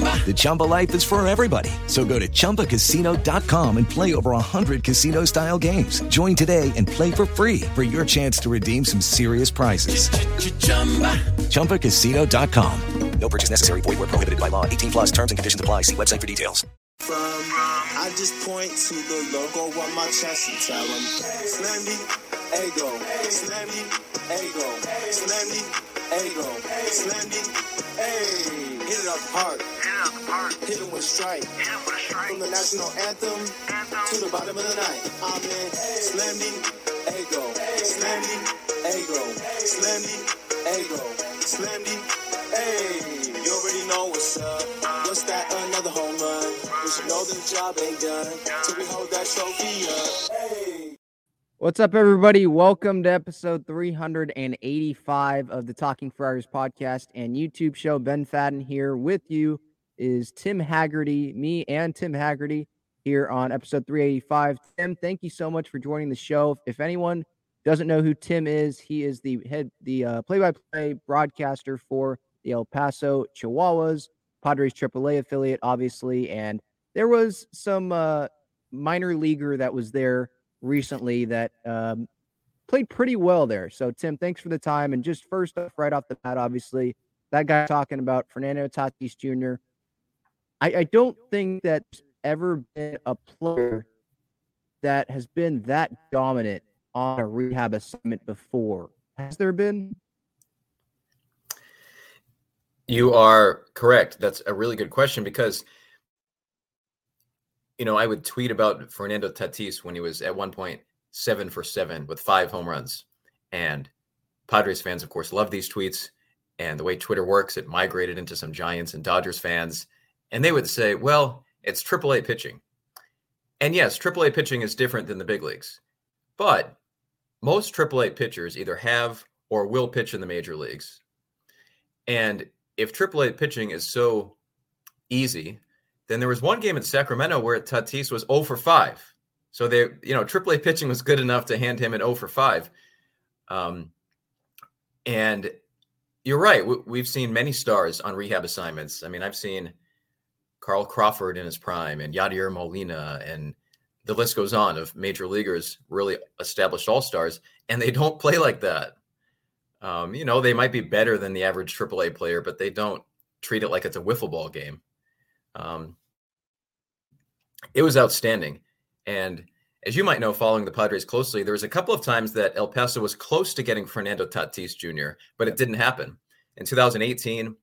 The Chumba life is for everybody. So go to ChumbaCasino.com and play over 100 casino style games. Join today and play for free for your chance to redeem some serious prizes. ChumbaCasino.com. No purchase necessary. Void were prohibited by law. 18 plus. Terms and conditions apply. See website for details. From, I just point to the logo on my chest and tell them, Slammy, ego, Slammy, ego, Slammy, ego, Slammy, hey. Hit it up hard. Uh, hit it with strike. From the national anthem to the bottom of the night. I'm in Slammy, ego, Slammy, ego, Slammy, ego, Slammy, hey. You already know what's up. What's that? Another home run. You should know the job ain't done till we hold that trophy up. Hey. What's up, everybody? Welcome to episode 385 of the Talking Friars podcast and YouTube show. Ben Fadden here with you is Tim Hagerty, me and Tim Hagerty here on episode 385. Tim, thank you so much for joining the show. If anyone doesn't know who Tim is, he is the head, the uh, play-by-play broadcaster for the El Paso Chihuahuas, Padres AAA affiliate, obviously, and there was some uh, minor leaguer that was there recently that um, played pretty well there. So, Tim, thanks for the time. And just first off, right off the bat, obviously, that guy talking about Fernando Tatis Jr. I, I don't think that there's ever been a player that has been that dominant on a rehab assignment before. Has there been? You are correct. That's a really good question because you know, I would tweet about Fernando Tatis when he was at one point seven for seven with five home runs. And Padres fans, of course, love these tweets. And the way Twitter works, it migrated into some Giants and Dodgers fans. And they would say, well, it's AAA pitching. And yes, AAA pitching is different than the big leagues. But most AAA pitchers either have or will pitch in the major leagues. And if AAA pitching is so easy, then there was one game in Sacramento where Tatis was 0 for 5. So they, you know, AAA pitching was good enough to hand him an 0 for 5. Um, and you're right. We've seen many stars on rehab assignments. I mean, I've seen Carl Crawford in his prime and Yadier Molina, and the list goes on of major leaguers, really established all stars, and they don't play like that. Um, you know, they might be better than the average AAA player, but they don't treat it like it's a wiffle ball game. Um, it was outstanding. And as you might know, following the Padres closely, there was a couple of times that El Paso was close to getting Fernando Tatis Jr., but it didn't happen. In 2018,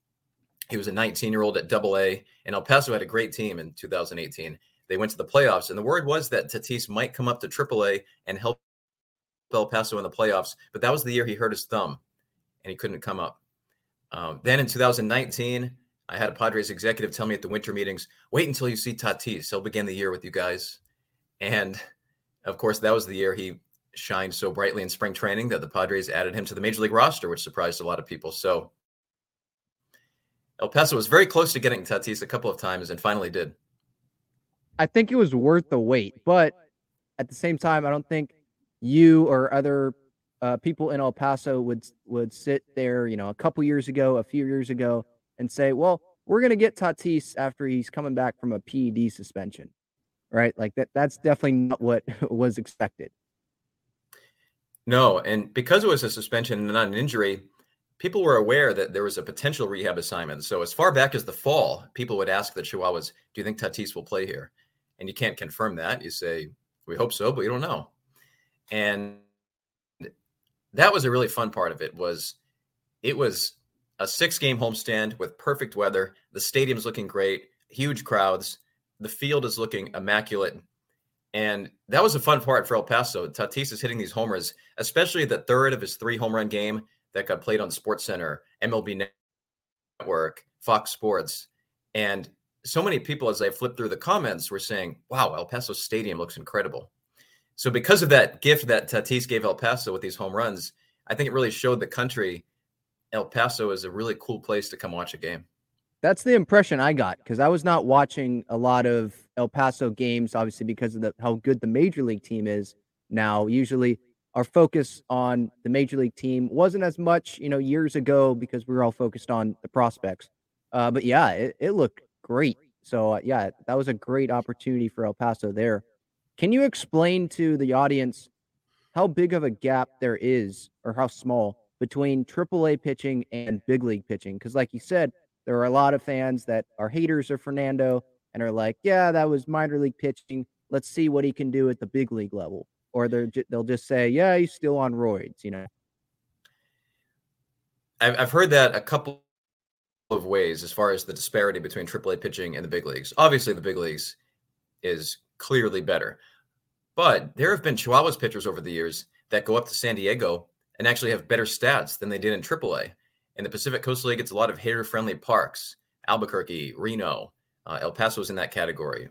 he was a 19 year old at Double A, and El Paso had a great team in 2018. They went to the playoffs, and the word was that Tatis might come up to Triple A and help El Paso in the playoffs. But that was the year he hurt his thumb, and he couldn't come up. Um, then in 2019, I had a Padres executive tell me at the winter meetings, wait until you see Tatis. He'll begin the year with you guys. And of course, that was the year he shined so brightly in spring training that the Padres added him to the major league roster, which surprised a lot of people. So El Paso was very close to getting Tatis a couple of times and finally did. I think it was worth the wait, but at the same time, I don't think you or other uh, people in El Paso would would sit there, you know, a couple years ago, a few years ago, and say, "Well, we're going to get Tatis after he's coming back from a PED suspension." Right? Like that that's definitely not what was expected. No, and because it was a suspension and not an injury, people were aware that there was a potential rehab assignment. So as far back as the fall, people would ask the Chihuahuas, "Do you think Tatis will play here?" And you can't confirm that. You say, "We hope so, but we don't know." And that was a really fun part of it. Was it was a six-game homestand with perfect weather. The stadium's looking great, huge crowds. The field is looking immaculate. And that was a fun part for El Paso. Tatis is hitting these homers, especially the third of his three home run game that got played on Sports Center, MLB Network, Fox Sports. And so many people, as I flipped through the comments, were saying, wow, El Paso Stadium looks incredible. So, because of that gift that Tatis gave El Paso with these home runs, I think it really showed the country El Paso is a really cool place to come watch a game. That's the impression I got because I was not watching a lot of El Paso games, obviously because of the, how good the major league team is now. Usually, our focus on the major league team wasn't as much, you know, years ago because we were all focused on the prospects. Uh, but yeah, it, it looked great. So uh, yeah, that was a great opportunity for El Paso there. Can you explain to the audience how big of a gap there is, or how small, between AAA pitching and big league pitching? Because, like you said, there are a lot of fans that are haters of Fernando and are like, "Yeah, that was minor league pitching. Let's see what he can do at the big league level." Or they're they'll just say, "Yeah, he's still on roids," you know. I've heard that a couple of ways as far as the disparity between AAA pitching and the big leagues. Obviously, the big leagues is clearly better. But there have been Chihuahuas pitchers over the years that go up to San Diego and actually have better stats than they did in AAA. And the Pacific Coast League, gets a lot of hitter friendly parks Albuquerque, Reno, uh, El Paso's in that category.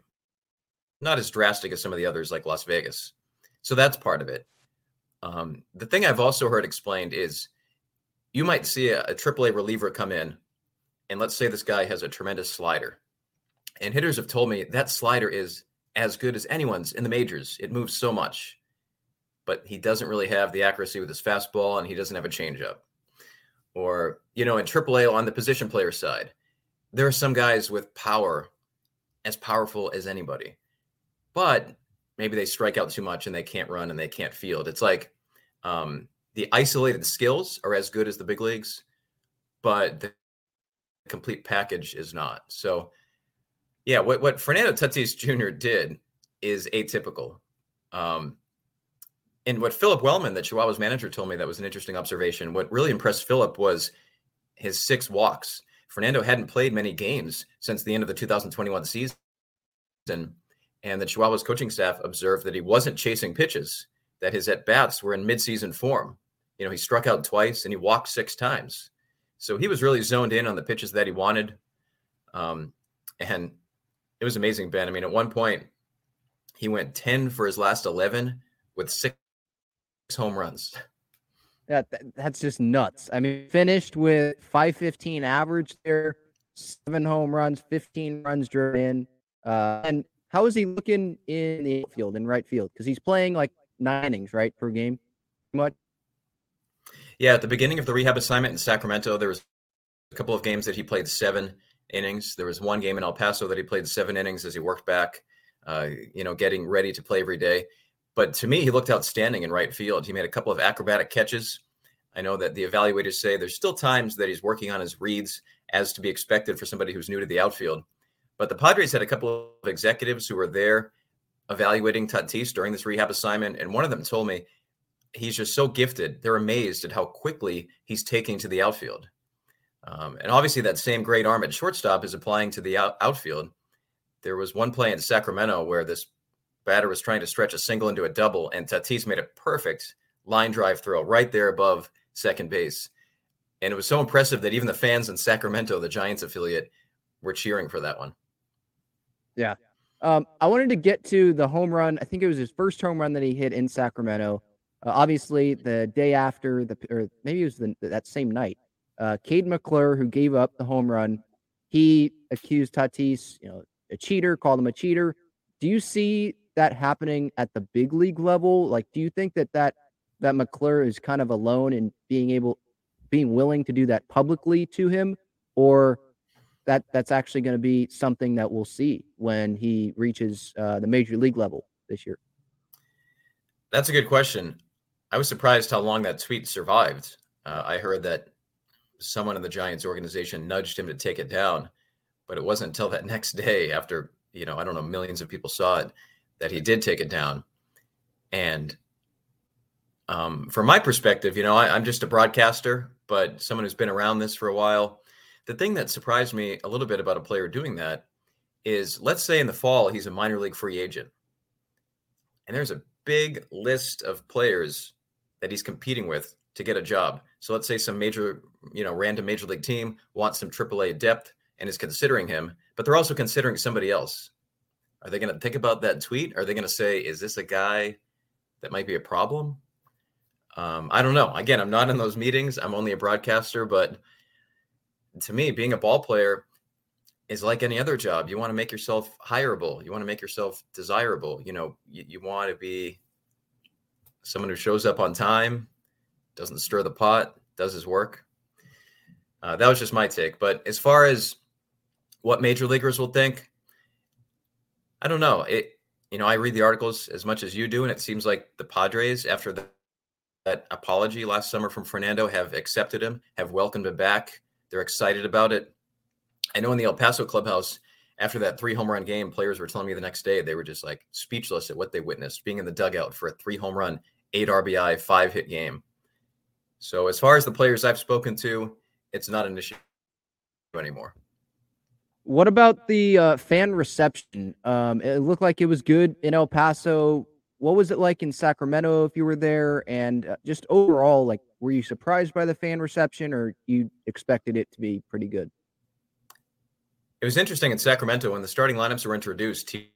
Not as drastic as some of the others like Las Vegas. So that's part of it. Um, the thing I've also heard explained is you might see a, a AAA reliever come in, and let's say this guy has a tremendous slider. And hitters have told me that slider is as good as anyone's in the majors. It moves so much, but he doesn't really have the accuracy with his fastball, and he doesn't have a changeup. Or you know, in AAA on the position player side, there are some guys with power as powerful as anybody, but maybe they strike out too much and they can't run and they can't field. It's like um, the isolated skills are as good as the big leagues, but the complete package is not. So yeah, what, what Fernando Tatis Jr. did is atypical. Um, and what Phillip Wellman, the Chihuahuas manager, told me that was an interesting observation. What really impressed Phillip was his six walks. Fernando hadn't played many games since the end of the 2021 season. And the Chihuahuas coaching staff observed that he wasn't chasing pitches, that his at bats were in midseason form. You know, he struck out twice and he walked six times. So he was really zoned in on the pitches that he wanted. Um, and it was amazing, Ben. I mean, at one point, he went 10 for his last 11 with six home runs. Yeah, that's just nuts. I mean, finished with 515 average there, seven home runs, 15 runs driven in. Uh, and how is he looking in the field, in right field? Because he's playing like nine innings, right, per game? Much. Yeah, at the beginning of the rehab assignment in Sacramento, there was a couple of games that he played seven innings. There was one game in El Paso that he played seven innings as he worked back, uh, you know, getting ready to play every day. But to me, he looked outstanding in right field. He made a couple of acrobatic catches. I know that the evaluators say there's still times that he's working on his reads as to be expected for somebody who's new to the outfield. But the Padres had a couple of executives who were there evaluating Tatis during this rehab assignment. And one of them told me he's just so gifted. They're amazed at how quickly he's taking to the outfield. Um, and obviously, that same great arm at shortstop is applying to the out- outfield. There was one play in Sacramento where this batter was trying to stretch a single into a double, and Tatis made a perfect line drive throw right there above second base. And it was so impressive that even the fans in Sacramento, the Giants affiliate, we're cheering for that one. Yeah. Um, I wanted to get to the home run. I think it was his first home run that he hit in Sacramento. Uh, obviously, the day after the, or maybe it was the, that same night, uh, Kade McClure, who gave up the home run, he accused Tatis, you know, a cheater, called him a cheater. Do you see that happening at the big league level? Like, do you think that that that McClure is kind of alone in being able, being willing to do that publicly to him, or that that's actually going to be something that we'll see when he reaches uh, the major league level this year? That's a good question. I was surprised how long that tweet survived. Uh, I heard that someone in the Giants organization nudged him to take it down, but it wasn't until that next day, after you know, I don't know, millions of people saw it, that he did take it down. And um, from my perspective, you know, I, I'm just a broadcaster, but someone who's been around this for a while. The thing that surprised me a little bit about a player doing that is, let's say in the fall he's a minor league free agent, and there's a big list of players that he's competing with to get a job. So let's say some major, you know, random major league team wants some AAA depth and is considering him, but they're also considering somebody else. Are they going to think about that tweet? Are they going to say, is this a guy that might be a problem? Um, I don't know. Again, I'm not in those meetings. I'm only a broadcaster, but to me, being a ball player is like any other job. You want to make yourself hireable. You want to make yourself desirable. You know, you, you want to be someone who shows up on time, doesn't stir the pot, does his work. Uh, that was just my take. But as far as what major leaguers will think, I don't know. It, you know, I read the articles as much as you do, and it seems like the Padres, after the, that apology last summer from Fernando, have accepted him, have welcomed him back. They're excited about it. I know in the El Paso clubhouse, after that three home run game, players were telling me the next day they were just like speechless at what they witnessed, being in the dugout for a three home run, eight RBI, five hit game. So as far as the players I've spoken to, it's not an issue anymore. What about the uh, fan reception? Um, it looked like it was good in El Paso. What was it like in Sacramento if you were there? And uh, just overall, like, were you surprised by the fan reception, or you expected it to be pretty good? It was interesting in Sacramento when the starting lineups were introduced. He,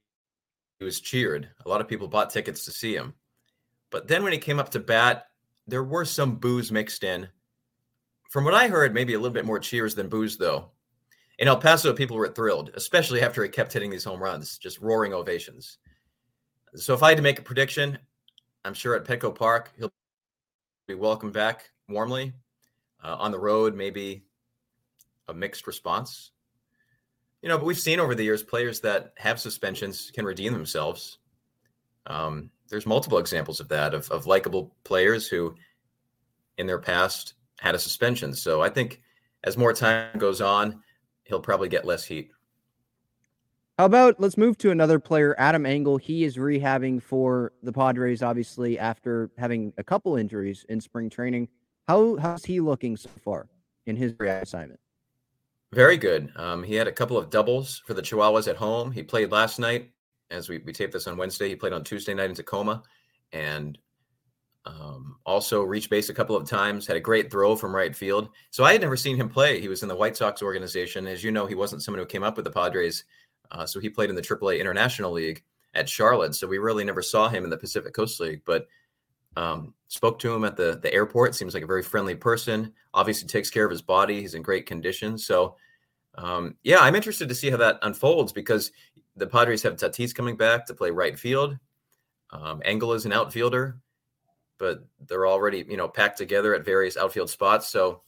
he was cheered. A lot of people bought tickets to see him. But then when he came up to bat, there were some boos mixed in. From what I heard, maybe a little bit more cheers than boos, though. In El Paso, people were thrilled, especially after he kept hitting these home runs, just roaring ovations. So if I had to make a prediction, I'm sure at Petco Park, he'll be welcomed back warmly. Uh, on the road, maybe a mixed response. You know, but we've seen over the years players that have suspensions can redeem themselves. Um, there's multiple examples of that of, of likable players who in their past had a suspension. So I think as more time goes on, he'll probably get less heat. How about let's move to another player, Adam Engel. He is rehabbing for the Padres, obviously, after having a couple injuries in spring training. How how's he looking so far in his rehab assignment? Very good. Um, he had a couple of doubles for the Chihuahuas at home. He played last night as we, we taped this on Wednesday. He played on Tuesday night in Tacoma and um, also reached base a couple of times, had a great throw from right field. So I had never seen him play. He was in the White Sox organization. As you know, he wasn't someone who came up with the Padres. Uh, so he played in the AAA International League at Charlotte. So we really never saw him in the Pacific Coast League, but um, spoke to him at the, the airport. Seems like a very friendly person. Obviously takes care of his body. He's in great condition. So um, yeah, I'm interested to see how that unfolds because the Padres have Tatis coming back to play right field. Um, Engel is an outfielder, but they're already you know packed together at various outfield spots. So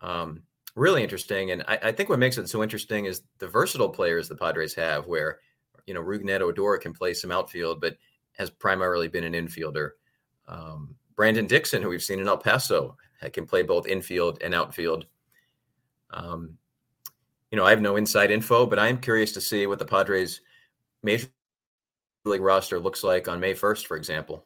um, really interesting. And I, I, think what makes it so interesting is the versatile players the Padres have, where you know Rougned Odor can play some outfield, but has primarily been an infielder. Um, Brandon Dixon, who we've seen in El Paso, can play both infield and outfield. Um, you know, I have no inside info, but I am curious to see what the Padres major league roster looks like on May 1st, for example.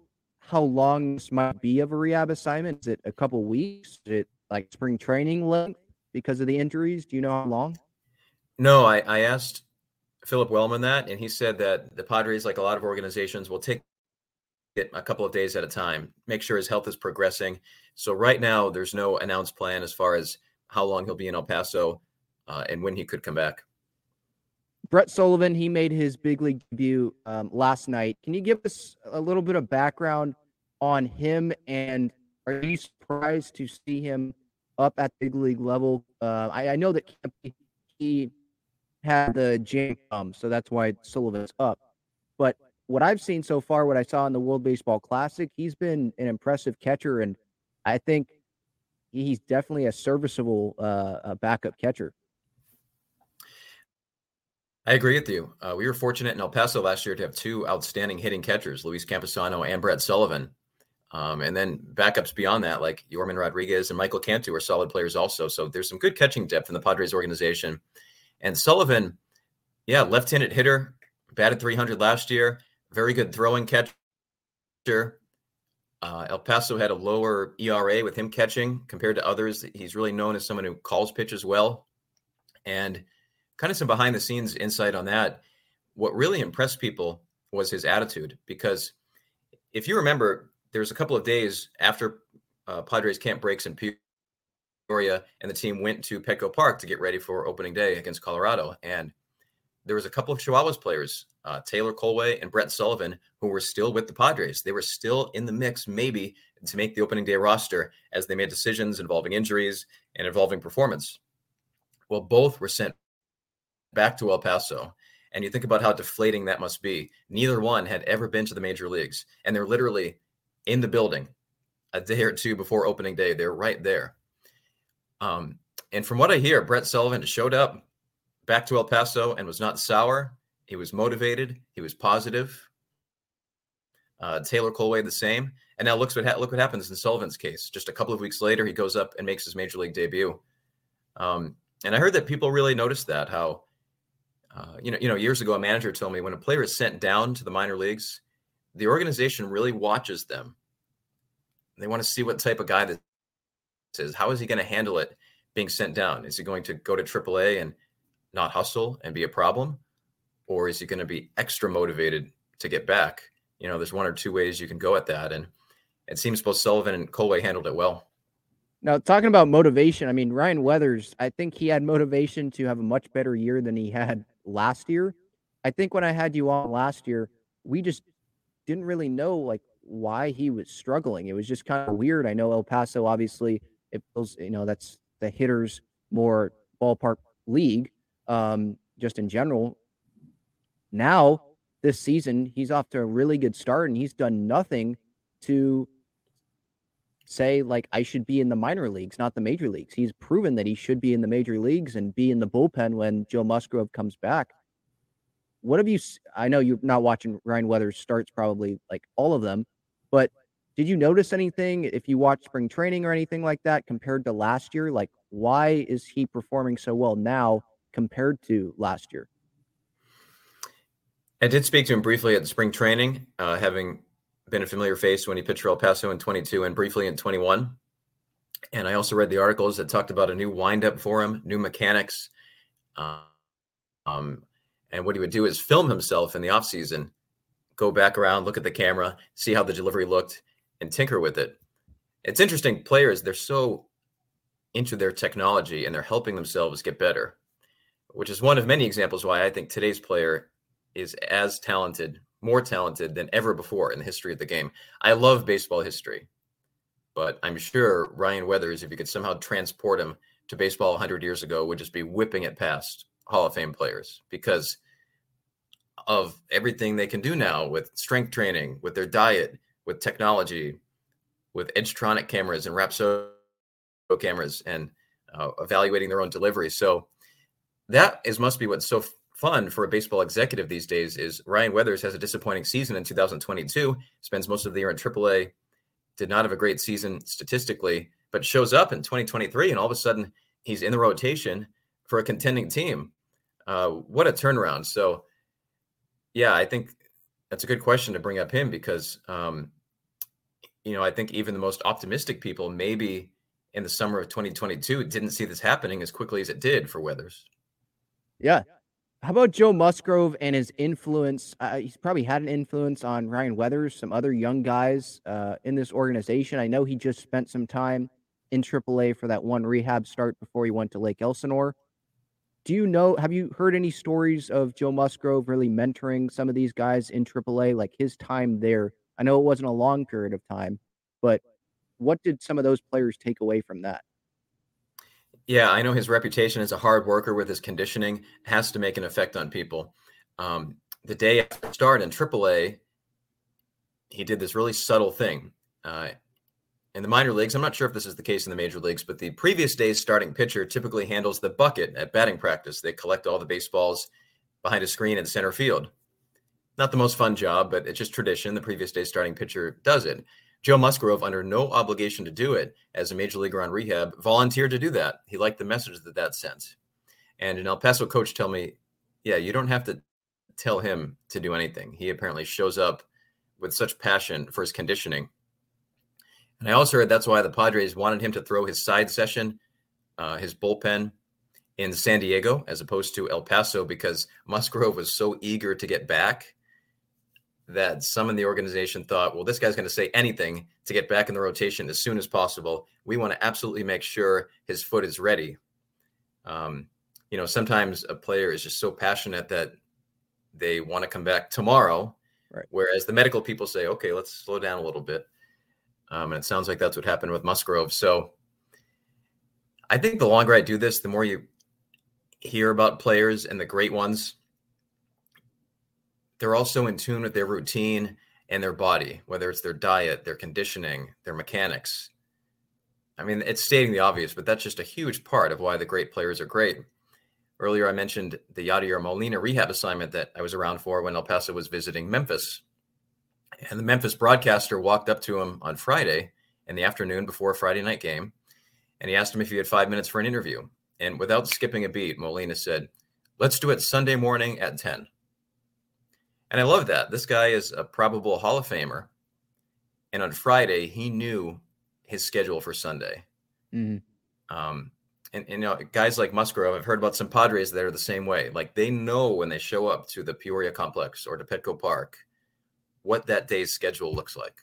how long this might be of a rehab assignment? Is it a couple weeks? Is it like spring training length because of the injuries? Do you know how long? No, I, I asked Phillip Wellman that, and he said that the Padres, like a lot of organizations, will take it a couple of days at a time, make sure his health is progressing. So right now, there's no announced plan as far as how long he'll be in El Paso uh, and when he could come back. Brett Sullivan, he made his big league debut um, last night. Can you give us a little bit of background on him? And are you surprised to see him up at big league level? Uh, I, I, know that he had the jam, um, so that's why Sullivan's up. But what I've seen so far, what I saw in the World Baseball Classic, he's been an impressive catcher, and I think he's definitely a serviceable uh, backup catcher. I agree with you. Uh, we were fortunate in El Paso last year to have two outstanding hitting catchers, Luis Campusano and Brett Sullivan. Um, and then backups beyond that, like Yorman Rodriguez and Michael Cantu, are solid players also. So there's some good catching depth in the Padres organization. And Sullivan, yeah, left-handed hitter, batted 300 last year, very good throwing catcher. Uh, El Paso had a lower ERA with him catching compared to others. He's really known as someone who calls pitches well. And kind of some behind the scenes insight on that. What really impressed people was his attitude because if you remember, there was a couple of days after uh, Padres camp breaks in Peoria, and the team went to Petco Park to get ready for opening day against Colorado. And there was a couple of Chihuahuas players, uh, Taylor Kohlwey and Brett Sullivan, who were still with the Padres. They were still in the mix, maybe to make the opening day roster as they made decisions involving injuries and involving performance. Well, both were sent back to El Paso. And you think about how deflating that must be. Neither one had ever been to the major leagues, and they're literally in the building a day or two before opening day. They're right there. Um, and from what I hear, Brett Sullivan showed up back to El Paso and was not sour. He was motivated. He was positive. Uh, Taylor Kohlwey the same. And now look what ha- look what happens in Sullivan's case. Just a couple of weeks later, he goes up and makes his major league debut. Um, and I heard that people really noticed that how uh, you know, you know, years ago, a manager told me when a player is sent down to the minor leagues, the organization really watches them. They want to see what type of guy this is. How is he going to handle it being sent down? Is he going to go to AAA and not hustle and be a problem, or is he going to be extra motivated to get back? You know, there's one or two ways you can go at that, and it seems both Sullivan and Kohlwey handled it well. Now, talking about motivation, I mean, Ryan Weathers, I think he had motivation to have a much better year than he had last year. I think when I had you on last year, we just didn't really know like why he was struggling. It was just kind of weird. I know El Paso obviously it feels you know that's the hitters more ballpark league um just in general. Now this season he's off to a really good start and he's done nothing to say like I should be in the minor leagues, not the major leagues. He's proven that he should be in the major leagues and be in the bullpen when Joe Musgrove comes back. What have you? I know you're not watching Ryan Weathers starts probably like all of them, but did you notice anything if you watch spring training or anything like that compared to last year? Like, why is he performing so well now compared to last year? I did speak to him briefly at the spring training, uh, having been a familiar face when he pitched for El Paso in 22 and briefly in 21. And I also read the articles that talked about a new windup for him, new mechanics. Uh, um, and what he would do is film himself in the offseason, go back around, look at the camera, see how the delivery looked, and tinker with it. It's interesting. Players, they're so into their technology and they're helping themselves get better, which is one of many examples why I think today's player is as talented more talented than ever before in the history of the game. I love baseball history, but I'm sure Ryan Weathers, if you could somehow transport him to baseball 100 years ago, would just be whipping it past Hall of Fame players because of everything they can do now with strength training, with their diet, with technology, with Edgertronic cameras and Rapsodo cameras, and uh, evaluating their own delivery. So that is must be what's so fun for a baseball executive these days is Ryan Weathers has a disappointing season in 2022, spends most of the year in AAA, did not have a great season statistically, but shows up in 2023 and all of a sudden he's in the rotation for a contending team. Uh, what a turnaround. So, yeah, I think that's a good question to bring up him because, um, you know, I think even the most optimistic people, maybe in the summer of 2022, didn't see this happening as quickly as it did for Weathers. Yeah, how about Joe Musgrove and his influence? Uh, he's probably had an influence on Ryan Weathers, some other young guys uh, in this organization. I know he just spent some time in AAA for that one rehab start before he went to Lake Elsinore. Do you know? Have you heard any stories of Joe Musgrove really mentoring some of these guys in AAA, like his time there? I know it wasn't a long period of time, but what did some of those players take away from that? Yeah, I know his reputation as a hard worker with his conditioning has to make an effect on people. Um, the day after start in AAA, he did this really subtle thing. Uh, in the minor leagues, I'm not sure if this is the case in the major leagues, but the previous day's starting pitcher typically handles the bucket at batting practice. They collect all the baseballs behind a screen in center field. Not the most fun job, but it's just tradition. The previous day's starting pitcher does it. Joe Musgrove, under no obligation to do it as a major leaguer on rehab, volunteered to do that. He liked the message that that sent. And an El Paso coach told me, yeah, you don't have to tell him to do anything. He apparently shows up with such passion for his conditioning. And I also heard that's why the Padres wanted him to throw his side session, uh, his bullpen in San Diego as opposed to El Paso because Musgrove was so eager to get back that some in the organization thought, well, this guy's going to say anything to get back in the rotation as soon as possible. We want to absolutely make sure his foot is ready. Um, you know, sometimes a player is just so passionate that they want to come back tomorrow, right. whereas the medical people say, okay, let's slow down a little bit. Um, and it sounds like that's what happened with Musgrove. So I think the longer I do this, the more you hear about players and the great ones they're also in tune with their routine and their body, whether it's their diet, their conditioning, their mechanics. I mean, it's stating the obvious, but that's just a huge part of why the great players are great. Earlier, I mentioned the Yadier Molina rehab assignment that I was around for when El Paso was visiting Memphis. And the Memphis broadcaster walked up to him on Friday in the afternoon before a Friday night game, and he asked him if he had five minutes for an interview. And without skipping a beat, Molina said, Let's do it Sunday morning at 10. And I love that. This guy is a probable Hall of Famer. And on Friday, he knew his schedule for Sunday. Mm-hmm. Um, and, and, you know, guys like Musgrove, I've heard about some Padres that are the same way. Like they know when they show up to the Peoria complex or to Petco Park what that day's schedule looks like.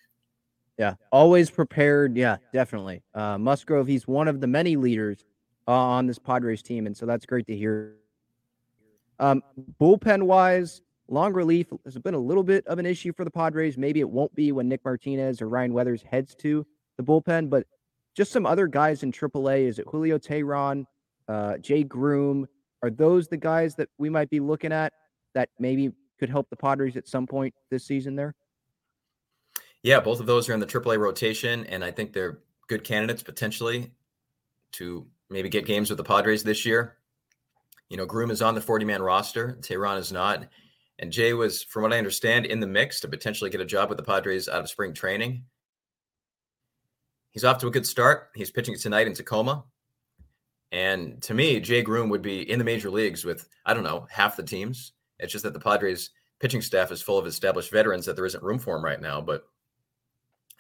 Yeah, always prepared. Yeah, definitely. Uh, Musgrove, he's one of the many leaders uh, on this Padres team, and so that's great to hear Um, bullpen wise, long relief has been a little bit of an issue for the Padres. Maybe it won't be when Nick Martinez or Ryan Weathers heads to the bullpen, but just some other guys in AAA. Is it Julio Teheran, uh, Jay Groome? Are those the guys that we might be looking at that maybe could help the Padres at some point this season there? Yeah, both of those are in the AAA rotation, and I think they're good candidates potentially to maybe get games with the Padres this year. You know, Groome is on the 40 man roster, Teheran is not. And Jay was, from what I understand, in the mix to potentially get a job with the Padres out of spring training. He's off to a good start. He's pitching tonight in Tacoma. And to me, Jay Groome would be in the major leagues with, I don't know, half the teams. It's just that the Padres pitching staff is full of established veterans that there isn't room for him right now. But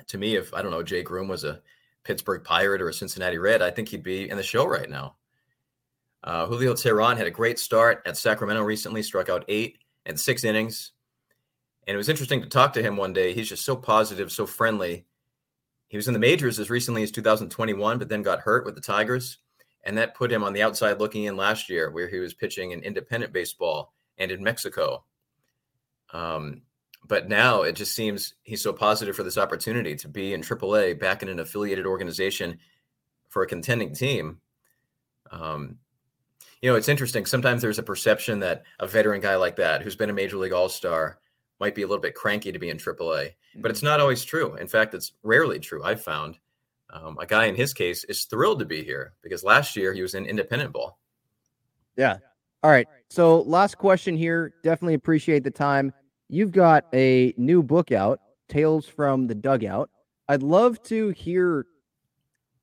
to me, if I don't know, Jay Groome was a Pittsburgh Pirate or a Cincinnati Red, I think he'd be in the show right now. Uh, Julio Teheran had a great start at Sacramento recently, struck out eight and six innings. And it was interesting to talk to him one day. He's just so positive, so friendly. He was in the majors as recently as 2021, but then got hurt with the Tigers. And that put him on the outside looking in last year, where he was pitching in independent baseball and in Mexico. Um, but now it just seems he's so positive for this opportunity to be in AAA, back in an affiliated organization for a contending team. Um, you know, it's interesting. Sometimes there's a perception that a veteran guy like that, who's been a major league all star, might be a little bit cranky to be in AAA, but it's not always true. In fact, it's rarely true. I've found um, a guy in his case is thrilled to be here because last year he was in independent ball. Yeah. All right. So, last question here. Definitely appreciate the time. You've got a new book out, Tales from the Dugout. I'd love to hear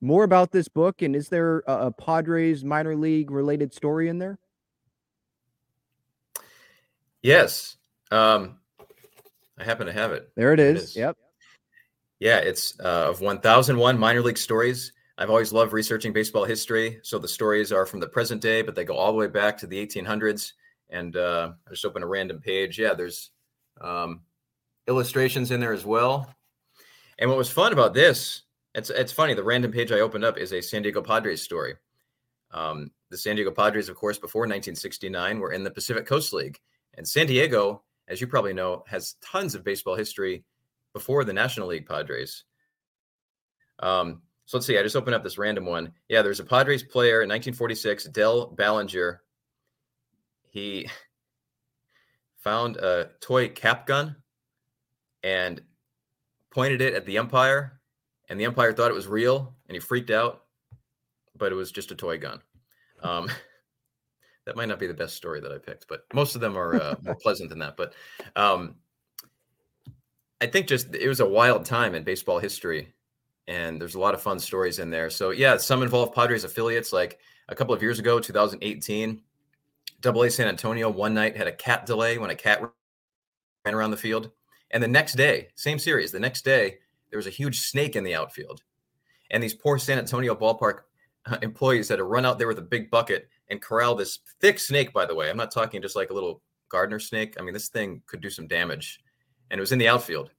more about this book. And is there a, a Padres minor league related story in there? Yes. Um, I happen to have it. There it is. It is. Yep. Yeah, it's uh, of 1001 minor league stories. I've always loved researching baseball history. So the stories are from the present day, but they go all the way back to the 1800s. And uh, I just open a random page. Yeah, there's um, illustrations in there as well. And what was fun about this, it's it's funny. The random page I opened up is a San Diego Padres story. Um, the San Diego Padres, of course, before 1969, were in the Pacific Coast League, and San Diego, as you probably know, has tons of baseball history before the National League Padres. Um, so let's see. I just opened up this random one. Yeah, there's a Padres player in 1946, Del Ballinger. He found a toy cap gun and pointed it at the umpire, and the umpire thought it was real, and he freaked out, but it was just a toy gun. Um, that might not be the best story that I picked, but most of them are uh, more pleasant than that. But um, I think just it was a wild time in baseball history, and there's a lot of fun stories in there. So yeah, some involve Padres affiliates. Like a couple of years ago, 2018, Double A San Antonio one night had a cat delay when a cat ran around the field, and the next day, same series, the next day there was a huge snake in the outfield, and these poor San Antonio ballpark uh, employees had to run out there with a big bucket and corral this thick snake. By the way, I'm not talking just like a little gardener snake. I mean, this thing could do some damage, and it was in the outfield.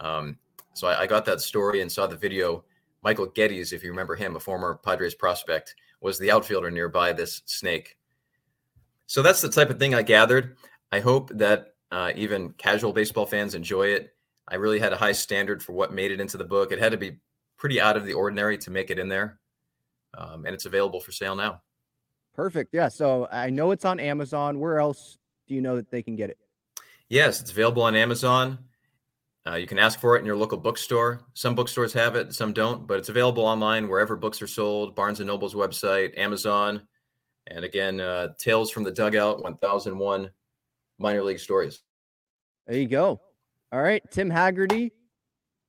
Um, so I, I, got that story and saw the video. Michael Gettys, if you remember him, a former Padres prospect, was the outfielder nearby this snake. So that's the type of thing I gathered. I hope that uh, even casual baseball fans enjoy it. I really had a high standard for what made it into the book. It had to be pretty out of the ordinary to make it in there, um, and it's available for sale now. Perfect. Yeah. So I know it's on Amazon. Where else do you know that they can get it? Yes, it's available on Amazon. Uh, you can ask for it in your local bookstore. Some bookstores have it, some don't, but it's available online wherever books are sold. Barnes and Noble's website, Amazon, and again, uh, Tales from the Dugout, 1001 minor league stories. There you go. All right, Tim Hagerty,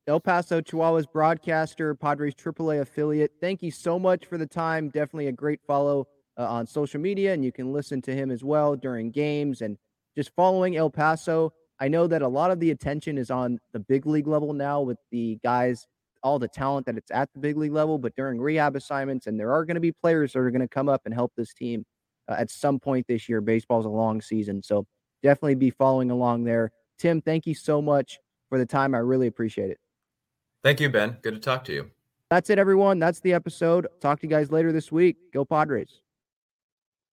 El Paso Chihuahuas broadcaster, Padres AAA affiliate. Thank you so much for the time. Definitely a great follow uh, on social media, and you can listen to him as well during games and just following El Paso. I know that a lot of the attention is on the big league level now with the guys, all the talent that it's at the big league level, but during rehab assignments, and there are going to be players that are going to come up and help this team uh, at some point this year. Baseball's a long season, so definitely be following along there. Tim, thank you so much for the time. I really appreciate it. Thank you, Ben. Good to talk to you. That's it, everyone. That's the episode. Talk to you guys later this week. Go Padres.